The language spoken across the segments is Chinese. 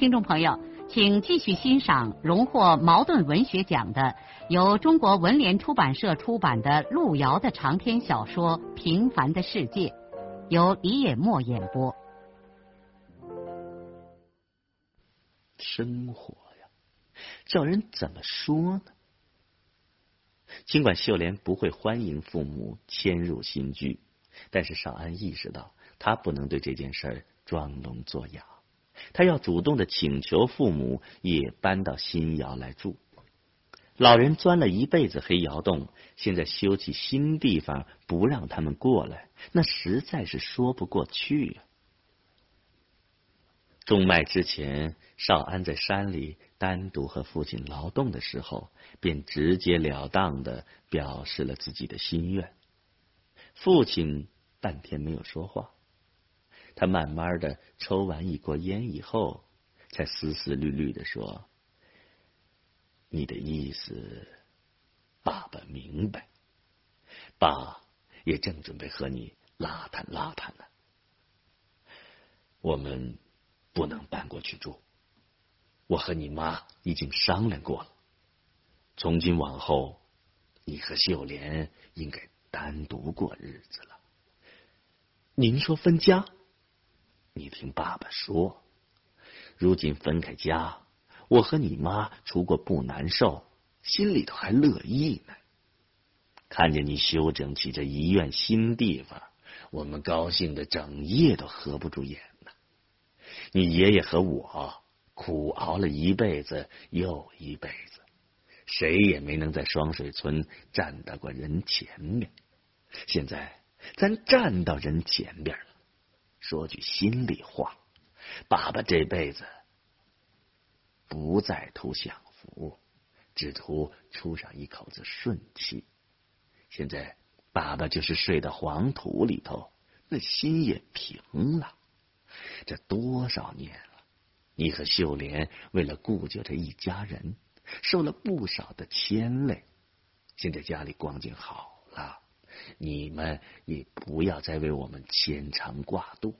听众朋友，请继续欣赏荣获茅盾文学奖的、由中国文联出版社出版的路遥的长篇小说《平凡的世界》，由李野墨演播。生活呀，叫人怎么说呢？尽管秀莲不会欢迎父母迁入新居，但是少安意识到，他不能对这件事儿装聋作哑。他要主动的请求父母也搬到新窑来住。老人钻了一辈子黑窑洞，现在修起新地方不让他们过来，那实在是说不过去啊。种麦之前，少安在山里单独和父亲劳动的时候，便直截了当的表示了自己的心愿。父亲半天没有说话。他慢慢的抽完一锅烟以后，才思思虑虑的说：“你的意思，爸爸明白。爸也正准备和你拉谈拉谈呢。我们不能搬过去住。我和你妈已经商量过了，从今往后，你和秀莲应该单独过日子了。您说分家？”你听爸爸说，如今分开家，我和你妈除过不难受，心里头还乐意呢。看见你修整起这医院新地方，我们高兴的整夜都合不住眼呢。你爷爷和我苦熬了一辈子又一辈子，谁也没能在双水村站到过人前面。现在咱站到人前边了。说句心里话，爸爸这辈子不再图享福，只图出上一口子顺气。现在爸爸就是睡到黄土里头，那心也平了。这多少年了，你和秀莲为了顾着这一家人，受了不少的牵累。现在家里光景好。你们也不要再为我们牵肠挂肚，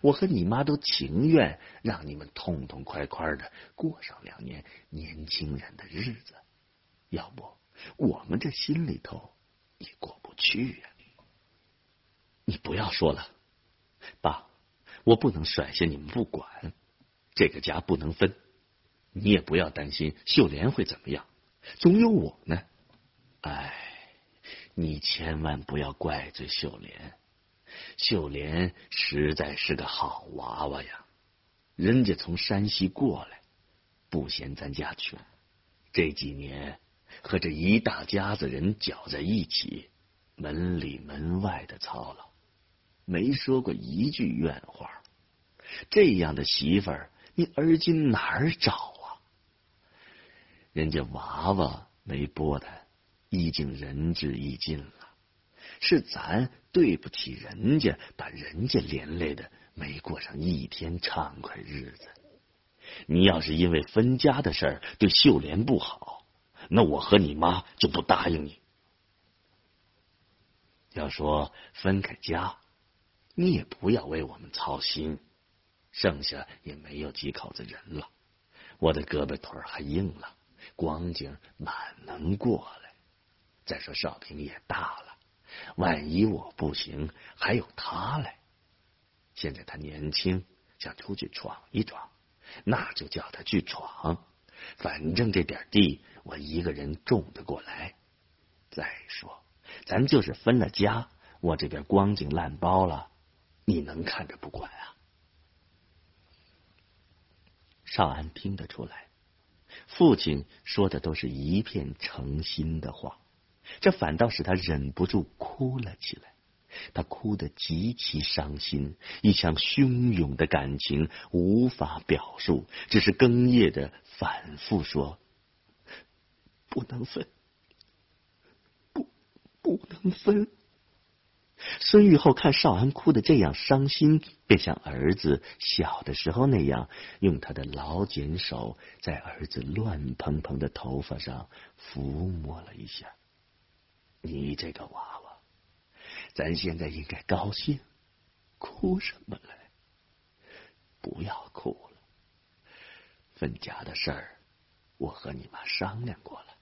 我和你妈都情愿让你们痛痛快快的过上两年年轻人的日子，要不我们这心里头也过不去呀。你不要说了，爸，我不能甩下你们不管，这个家不能分，你也不要担心秀莲会怎么样，总有我呢。哎。你千万不要怪罪秀莲，秀莲实在是个好娃娃呀。人家从山西过来，不嫌咱家穷，这几年和这一大家子人搅在一起，门里门外的操劳，没说过一句怨话。这样的媳妇儿，你而今哪儿找啊？人家娃娃没拨他。已经仁至义尽了，是咱对不起人家，把人家连累的没过上一天畅快日子。你要是因为分家的事儿对秀莲不好，那我和你妈就不答应你。要说分开家，你也不要为我们操心，剩下也没有几口子人了，我的胳膊腿还硬了，光景哪能过了？再说少平也大了，万一我不行，还有他嘞。现在他年轻，想出去闯一闯，那就叫他去闯。反正这点地我一个人种得过来。再说，咱就是分了家，我这边光景烂包了，你能看着不管啊？少安听得出来，父亲说的都是一片诚心的话。这反倒使他忍不住哭了起来，他哭得极其伤心，一腔汹涌的感情无法表述，只是哽咽的反复说：“不能分，不，不能分。”孙玉厚看少安哭得这样伤心，便像儿子小的时候那样，用他的老茧手在儿子乱蓬蓬的头发上抚摸了一下。你这个娃娃，咱现在应该高兴，哭什么来？不要哭了，分家的事儿，我和你妈商量过了，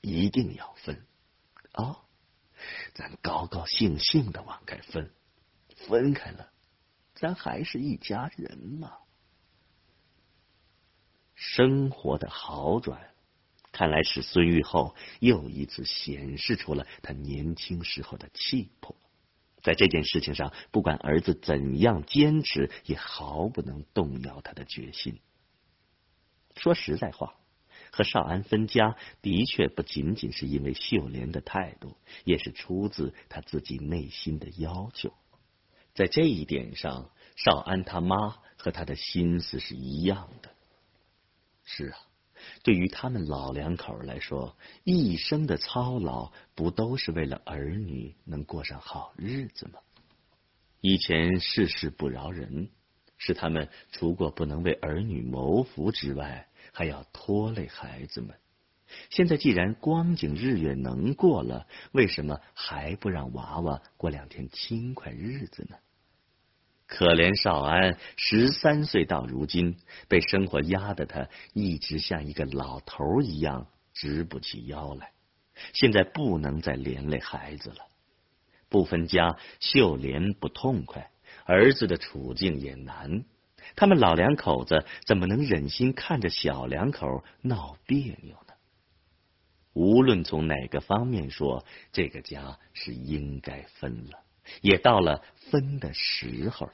一定要分啊。咱高高兴兴的往开分，分开了，咱还是一家人嘛。生活的好转，看来是孙玉厚又一次显示出了他年轻时候的气魄。在这件事情上，不管儿子怎样坚持，也毫不能动摇他的决心。说实在话。和少安分家的确不仅仅是因为秀莲的态度，也是出自他自己内心的要求。在这一点上，少安他妈和他的心思是一样的。是啊，对于他们老两口来说，一生的操劳不都是为了儿女能过上好日子吗？以前世事不饶人，是他们除过不能为儿女谋福之外。还要拖累孩子们。现在既然光景日月能过了，为什么还不让娃娃过两天轻快日子呢？可怜少安，十三岁到如今，被生活压得他一直像一个老头一样直不起腰来。现在不能再连累孩子了。不分家，秀莲不痛快，儿子的处境也难。他们老两口子怎么能忍心看着小两口闹别扭呢？无论从哪个方面说，这个家是应该分了，也到了分的时候了。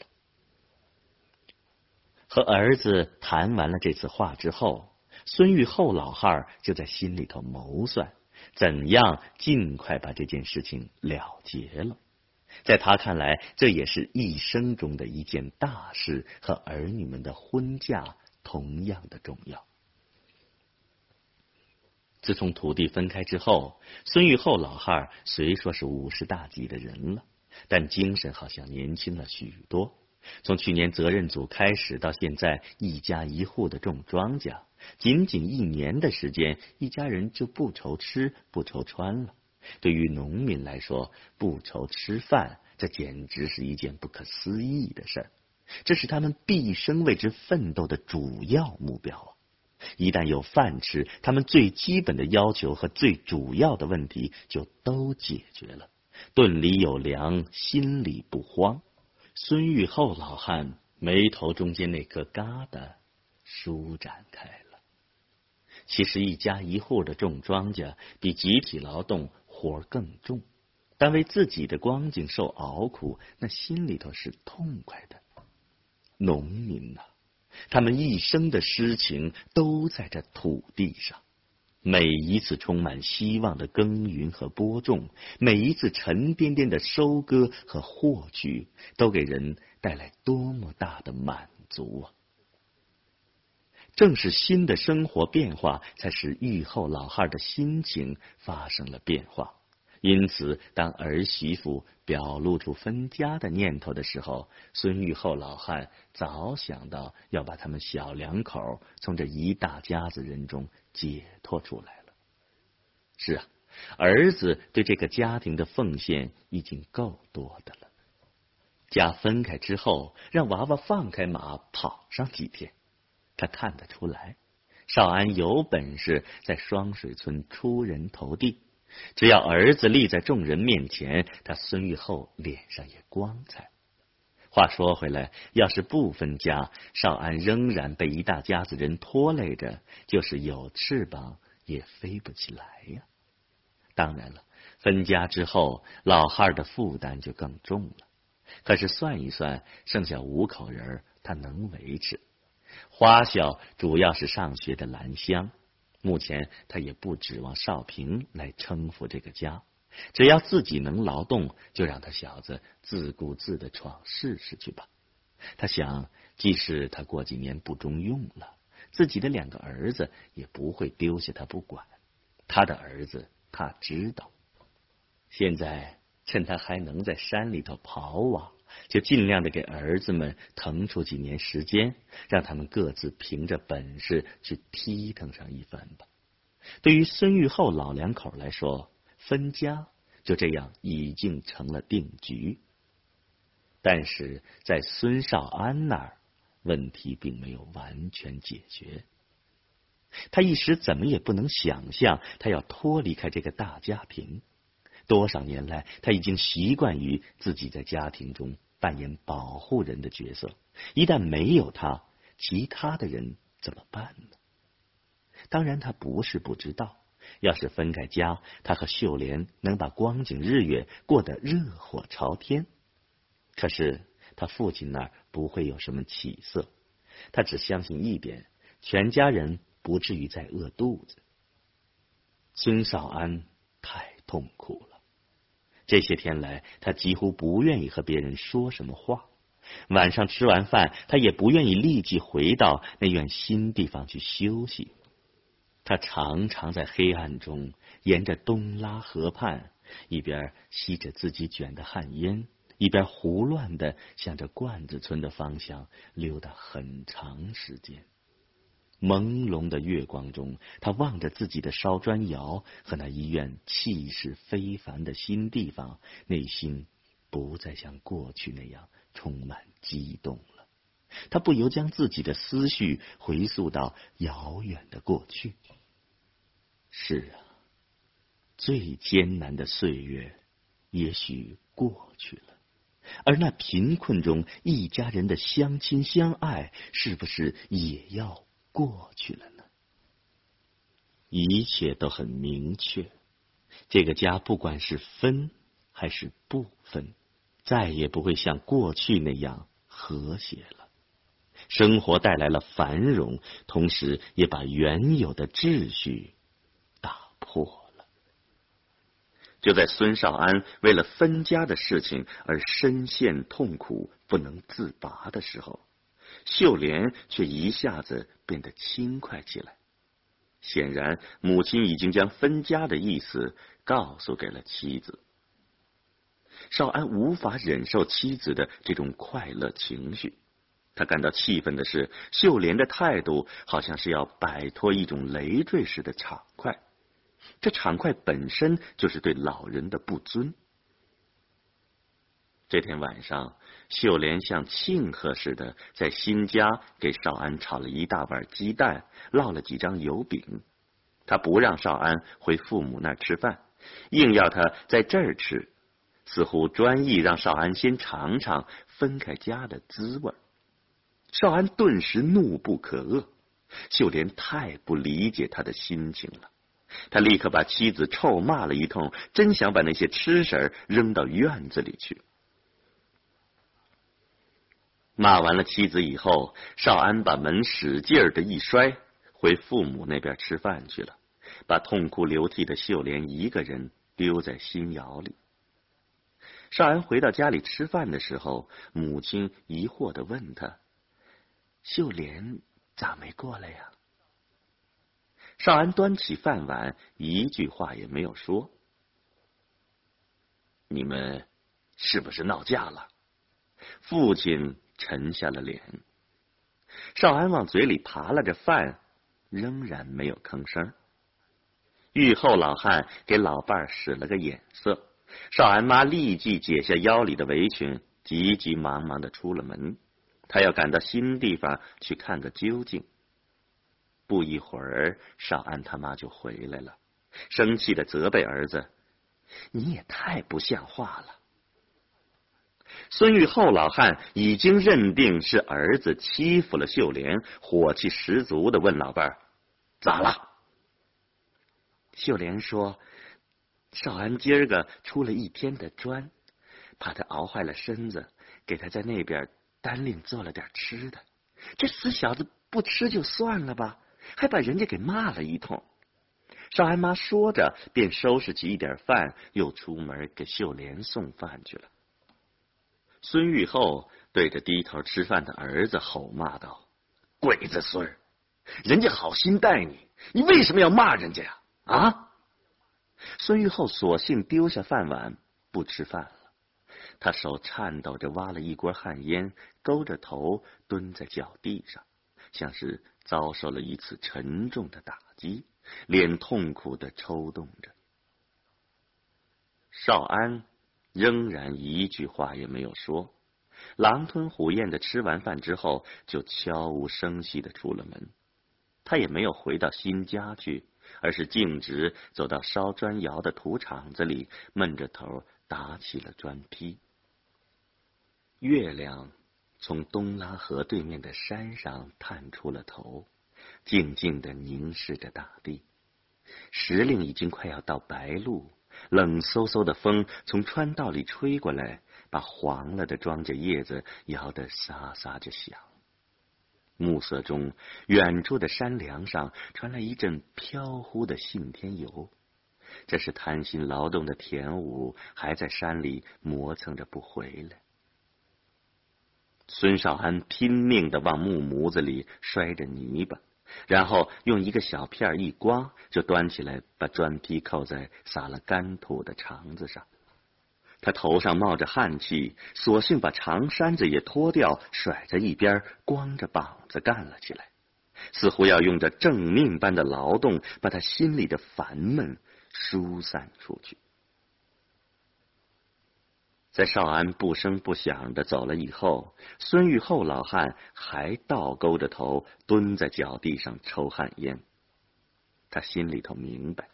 和儿子谈完了这次话之后，孙玉厚老汉儿就在心里头谋算，怎样尽快把这件事情了结了。在他看来，这也是一生中的一件大事，和儿女们的婚嫁同样的重要。自从土地分开之后，孙玉厚老汉儿虽说是五十大几的人了，但精神好像年轻了许多。从去年责任组开始到现在，一家一户的种庄稼，仅仅一年的时间，一家人就不愁吃不愁穿了。对于农民来说，不愁吃饭，这简直是一件不可思议的事儿。这是他们毕生为之奋斗的主要目标啊！一旦有饭吃，他们最基本的要求和最主要的问题就都解决了。顿里有粮，心里不慌。孙玉厚老汉眉头中间那颗疙瘩舒展开了。其实，一家一户的种庄稼比集体劳动。活更重，但为自己的光景受熬苦，那心里头是痛快的。农民呐，他们一生的诗情都在这土地上。每一次充满希望的耕耘和播种，每一次沉甸甸的收割和获取，都给人带来多么大的满足啊！正是新的生活变化，才使玉后老汉的心情发生了变化。因此，当儿媳妇表露出分家的念头的时候，孙玉厚老汉早想到要把他们小两口从这一大家子人中解脱出来了。是啊，儿子对这个家庭的奉献已经够多的了。家分开之后，让娃娃放开马跑上几天，他看得出来，少安有本事在双水村出人头地。只要儿子立在众人面前，他孙玉厚脸上也光彩。话说回来，要是不分家，少安仍然被一大家子人拖累着，就是有翅膀也飞不起来呀。当然了，分家之后，老汉的负担就更重了。可是算一算，剩下五口人，他能维持。花销主要是上学的兰香。目前他也不指望少平来撑扶这个家，只要自己能劳动，就让他小子自顾自的闯试试去吧。他想，即使他过几年不中用了，自己的两个儿子也不会丢下他不管。他的儿子，他知道。现在趁他还能在山里头跑瓦，就尽量的给儿子们腾出几年时间，让他们各自凭着本事去踢腾上一番吧。对于孙玉厚老两口来说，分家就这样已经成了定局。但是在孙少安那儿，问题并没有完全解决。他一时怎么也不能想象，他要脱离开这个大家庭。多少年来，他已经习惯于自己在家庭中扮演保护人的角色。一旦没有他，其他的人怎么办呢？当然，他不是不知道，要是分开家，他和秀莲能把光景日月过得热火朝天。可是他父亲那儿不会有什么起色，他只相信一点：全家人。不至于再饿肚子。孙少安太痛苦了，这些天来，他几乎不愿意和别人说什么话。晚上吃完饭，他也不愿意立即回到那院新地方去休息。他常常在黑暗中沿着东拉河畔，一边吸着自己卷的旱烟，一边胡乱的向着罐子村的方向溜达很长时间。朦胧的月光中，他望着自己的烧砖窑和那一院气势非凡的新地方，内心不再像过去那样充满激动了。他不由将自己的思绪回溯到遥远的过去。是啊，最艰难的岁月也许过去了，而那贫困中一家人的相亲相爱，是不是也要？过去了呢，一切都很明确。这个家不管是分还是不分，再也不会像过去那样和谐了。生活带来了繁荣，同时也把原有的秩序打破了。就在孙少安为了分家的事情而深陷痛苦、不能自拔的时候。秀莲却一下子变得轻快起来。显然，母亲已经将分家的意思告诉给了妻子。少安无法忍受妻子的这种快乐情绪，他感到气愤的是，秀莲的态度好像是要摆脱一种累赘似的畅快。这畅快本身就是对老人的不尊。这天晚上，秀莲像庆贺似的在新家给少安炒了一大碗鸡蛋，烙了几张油饼。他不让少安回父母那儿吃饭，硬要他在这儿吃，似乎专意让少安先尝尝分开家的滋味。少安顿时怒不可遏，秀莲太不理解他的心情了。他立刻把妻子臭骂了一通，真想把那些吃食扔到院子里去。骂完了妻子以后，少安把门使劲儿的一摔，回父母那边吃饭去了，把痛哭流涕的秀莲一个人丢在新窑里。少安回到家里吃饭的时候，母亲疑惑的问他：“秀莲咋没过来呀？”少安端起饭碗，一句话也没有说。你们是不是闹架了？父亲。沉下了脸，少安往嘴里扒拉着饭，仍然没有吭声。玉后老汉给老伴使了个眼色，少安妈立即解下腰里的围裙，急急忙忙的出了门。他要赶到新地方去看个究竟。不一会儿，少安他妈就回来了，生气的责备儿子：“你也太不像话了。”孙玉厚老汉已经认定是儿子欺负了秀莲，火气十足的问老伴儿：“咋了？”秀莲说：“少安今儿个出了一天的砖，怕他熬坏了身子，给他在那边单另做了点吃的。这死小子不吃就算了吧，还把人家给骂了一通。少安妈说着，便收拾起一点饭，又出门给秀莲送饭去了。孙玉厚对着低头吃饭的儿子吼骂道：“鬼子孙儿，人家好心待你，你为什么要骂人家呀？”啊！孙玉厚索性丢下饭碗，不吃饭了。他手颤抖着挖了一锅旱烟，勾着头蹲在脚地上，像是遭受了一次沉重的打击，脸痛苦的抽动着。少安仍然一句话也没有说，狼吞虎咽的吃完饭之后，就悄无声息的出了门。他也没有回到新家去，而是径直走到烧砖窑的土场子里，闷着头打起了砖坯。月亮从东拉河对面的山上探出了头，静静的凝视着大地。时令已经快要到白露，冷飕飕的风从川道里吹过来，把黄了的庄稼叶子摇得沙沙着响。暮色中，远处的山梁上传来一阵飘忽的信天游，这是贪心劳动的田武还在山里磨蹭着不回来。孙少安拼命的往木模子里摔着泥巴，然后用一个小片一刮，就端起来把砖坯扣在撒了干土的肠子上。他头上冒着汗气，索性把长衫子也脱掉，甩在一边，光着膀子干了起来，似乎要用着正命般的劳动，把他心里的烦闷疏散出去。在少安不声不响的走了以后，孙玉厚老汉还倒勾着头蹲在脚地上抽旱烟。他心里头明白，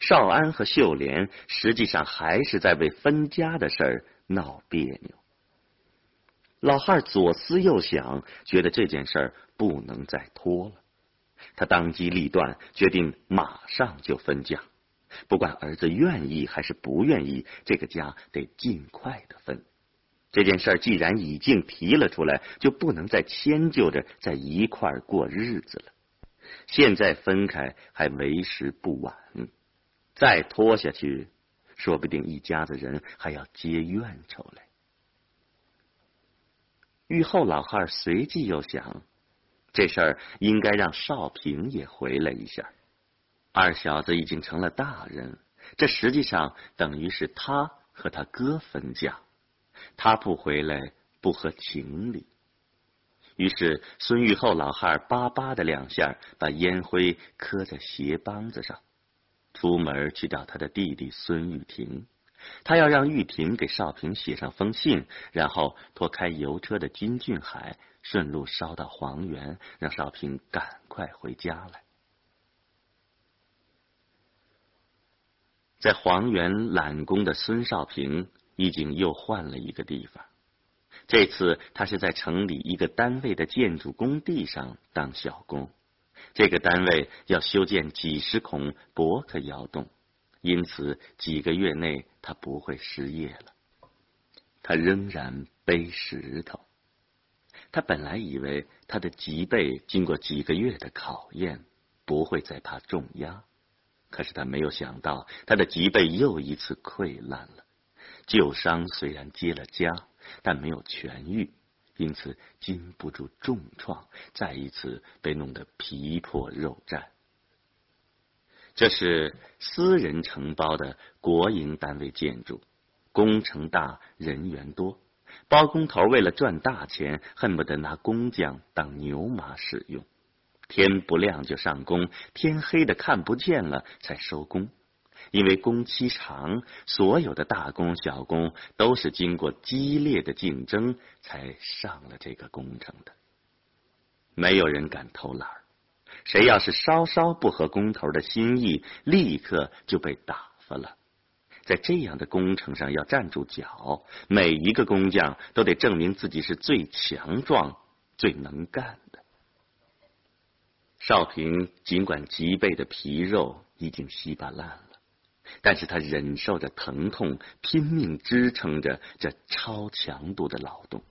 少安和秀莲实际上还是在为分家的事儿闹别扭。老汉左思右想，觉得这件事儿不能再拖了，他当机立断，决定马上就分家。不管儿子愿意还是不愿意，这个家得尽快的分。这件事既然已经提了出来，就不能再迁就着在一块儿过日子了。现在分开还为时不晚，再拖下去，说不定一家子人还要结怨仇来。玉后老汉随即又想，这事儿应该让少平也回来一下。二小子已经成了大人，这实际上等于是他和他哥分家，他不回来不合情理。于是孙玉厚老汉叭叭的两下，把烟灰磕在鞋帮子上，出门去找他的弟弟孙玉婷。他要让玉婷给少平写上封信，然后拖开油车的金俊海，顺路捎到黄原，让少平赶快回家来。在黄原揽工的孙少平已经又换了一个地方，这次他是在城里一个单位的建筑工地上当小工。这个单位要修建几十孔薄壳窑洞，因此几个月内他不会失业了。他仍然背石头。他本来以为他的脊背经过几个月的考验，不会再怕重压。可是他没有想到，他的脊背又一次溃烂了。旧伤虽然结了痂，但没有痊愈，因此经不住重创，再一次被弄得皮破肉绽。这是私人承包的国营单位建筑，工程大，人员多，包工头为了赚大钱，恨不得拿工匠当牛马使用。天不亮就上工，天黑的看不见了才收工。因为工期长，所有的大工小工都是经过激烈的竞争才上了这个工程的。没有人敢偷懒，谁要是稍稍不合工头的心意，立刻就被打发了。在这样的工程上要站住脚，每一个工匠都得证明自己是最强壮、最能干的。少平尽管脊背的皮肉已经稀巴烂了，但是他忍受着疼痛，拼命支撑着这超强度的劳动。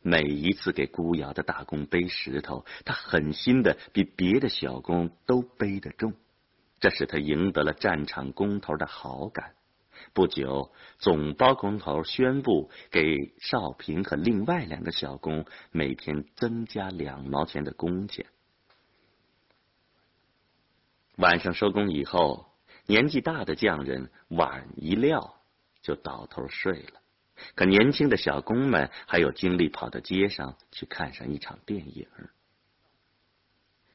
每一次给孤窑的大工背石头，他狠心的比别的小工都背得重，这使他赢得了战场工头的好感。不久，总包工头宣布给少平和另外两个小工每天增加两毛钱的工钱。晚上收工以后，年纪大的匠人碗一撂就倒头睡了，可年轻的小工们还有精力跑到街上去看上一场电影。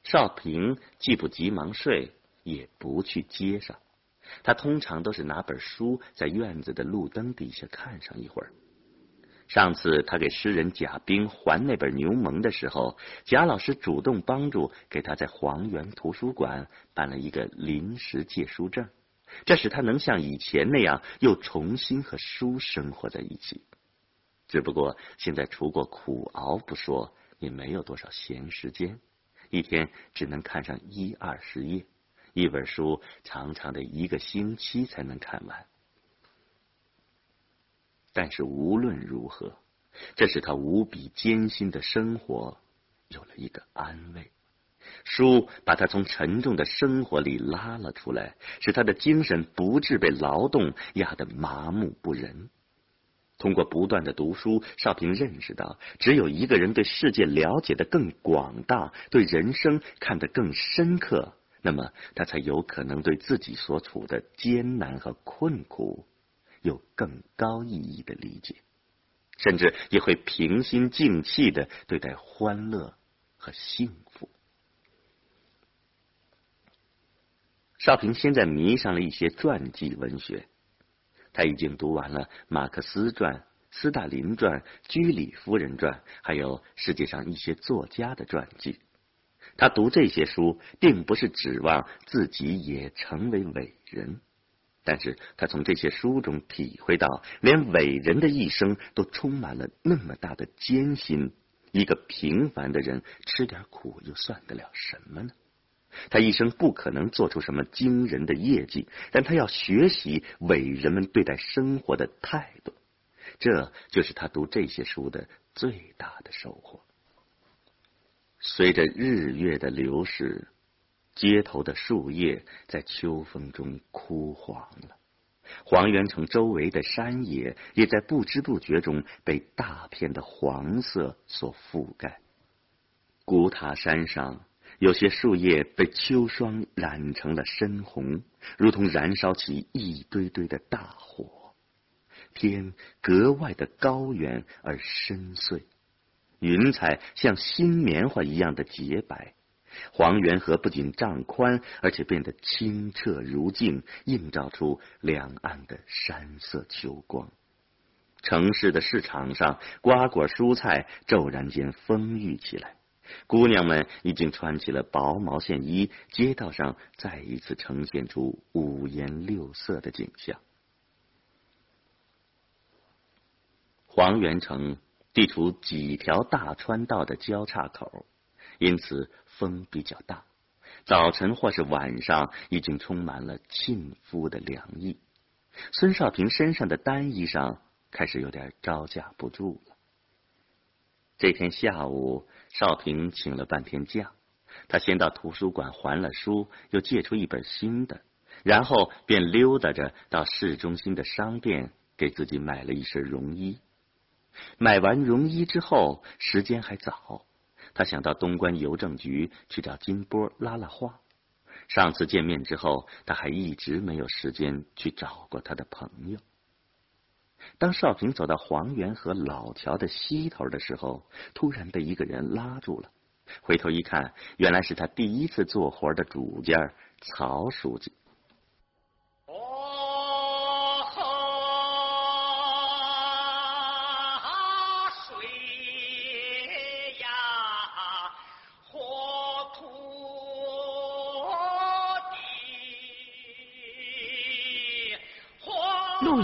少平既不急忙睡，也不去街上。他通常都是拿本书在院子的路灯底下看上一会儿。上次他给诗人贾冰还那本《牛虻》的时候，贾老师主动帮助给他在黄源图书馆办了一个临时借书证，这使他能像以前那样又重新和书生活在一起。只不过现在除过苦熬不说，也没有多少闲时间，一天只能看上一二十页。一本书常常得一个星期才能看完，但是无论如何，这使他无比艰辛的生活有了一个安慰。书把他从沉重的生活里拉了出来，使他的精神不致被劳动压得麻木不仁。通过不断的读书，少平认识到，只有一个人对世界了解的更广大，对人生看得更深刻。那么，他才有可能对自己所处的艰难和困苦有更高意义的理解，甚至也会平心静气的对待欢乐和幸福。少平现在迷上了一些传记文学，他已经读完了马克思传、斯大林传、居里夫人传，还有世界上一些作家的传记。他读这些书，并不是指望自己也成为伟人，但是他从这些书中体会到，连伟人的一生都充满了那么大的艰辛。一个平凡的人吃点苦又算得了什么呢？他一生不可能做出什么惊人的业绩，但他要学习伟人们对待生活的态度。这就是他读这些书的最大的收获。随着日月的流逝，街头的树叶在秋风中枯黄了，黄原城周围的山野也在不知不觉中被大片的黄色所覆盖。古塔山上，有些树叶被秋霜染成了深红，如同燃烧起一堆堆的大火。天格外的高远而深邃。云彩像新棉花一样的洁白，黄源河不仅涨宽，而且变得清澈如镜，映照出两岸的山色秋光。城市的市场上，瓜果蔬菜骤然间丰裕起来，姑娘们已经穿起了薄毛线衣，街道上再一次呈现出五颜六色的景象。黄源城。地处几条大川道的交叉口，因此风比较大。早晨或是晚上，已经充满了沁肤的凉意。孙少平身上的单衣裳开始有点招架不住了。这天下午，少平请了半天假，他先到图书馆还了书，又借出一本新的，然后便溜达着到市中心的商店，给自己买了一身绒衣。买完绒衣之后，时间还早，他想到东关邮政局去找金波拉拉话。上次见面之后，他还一直没有时间去找过他的朋友。当少平走到黄源河老桥的西头的时候，突然被一个人拉住了。回头一看，原来是他第一次做活的主家曹书记。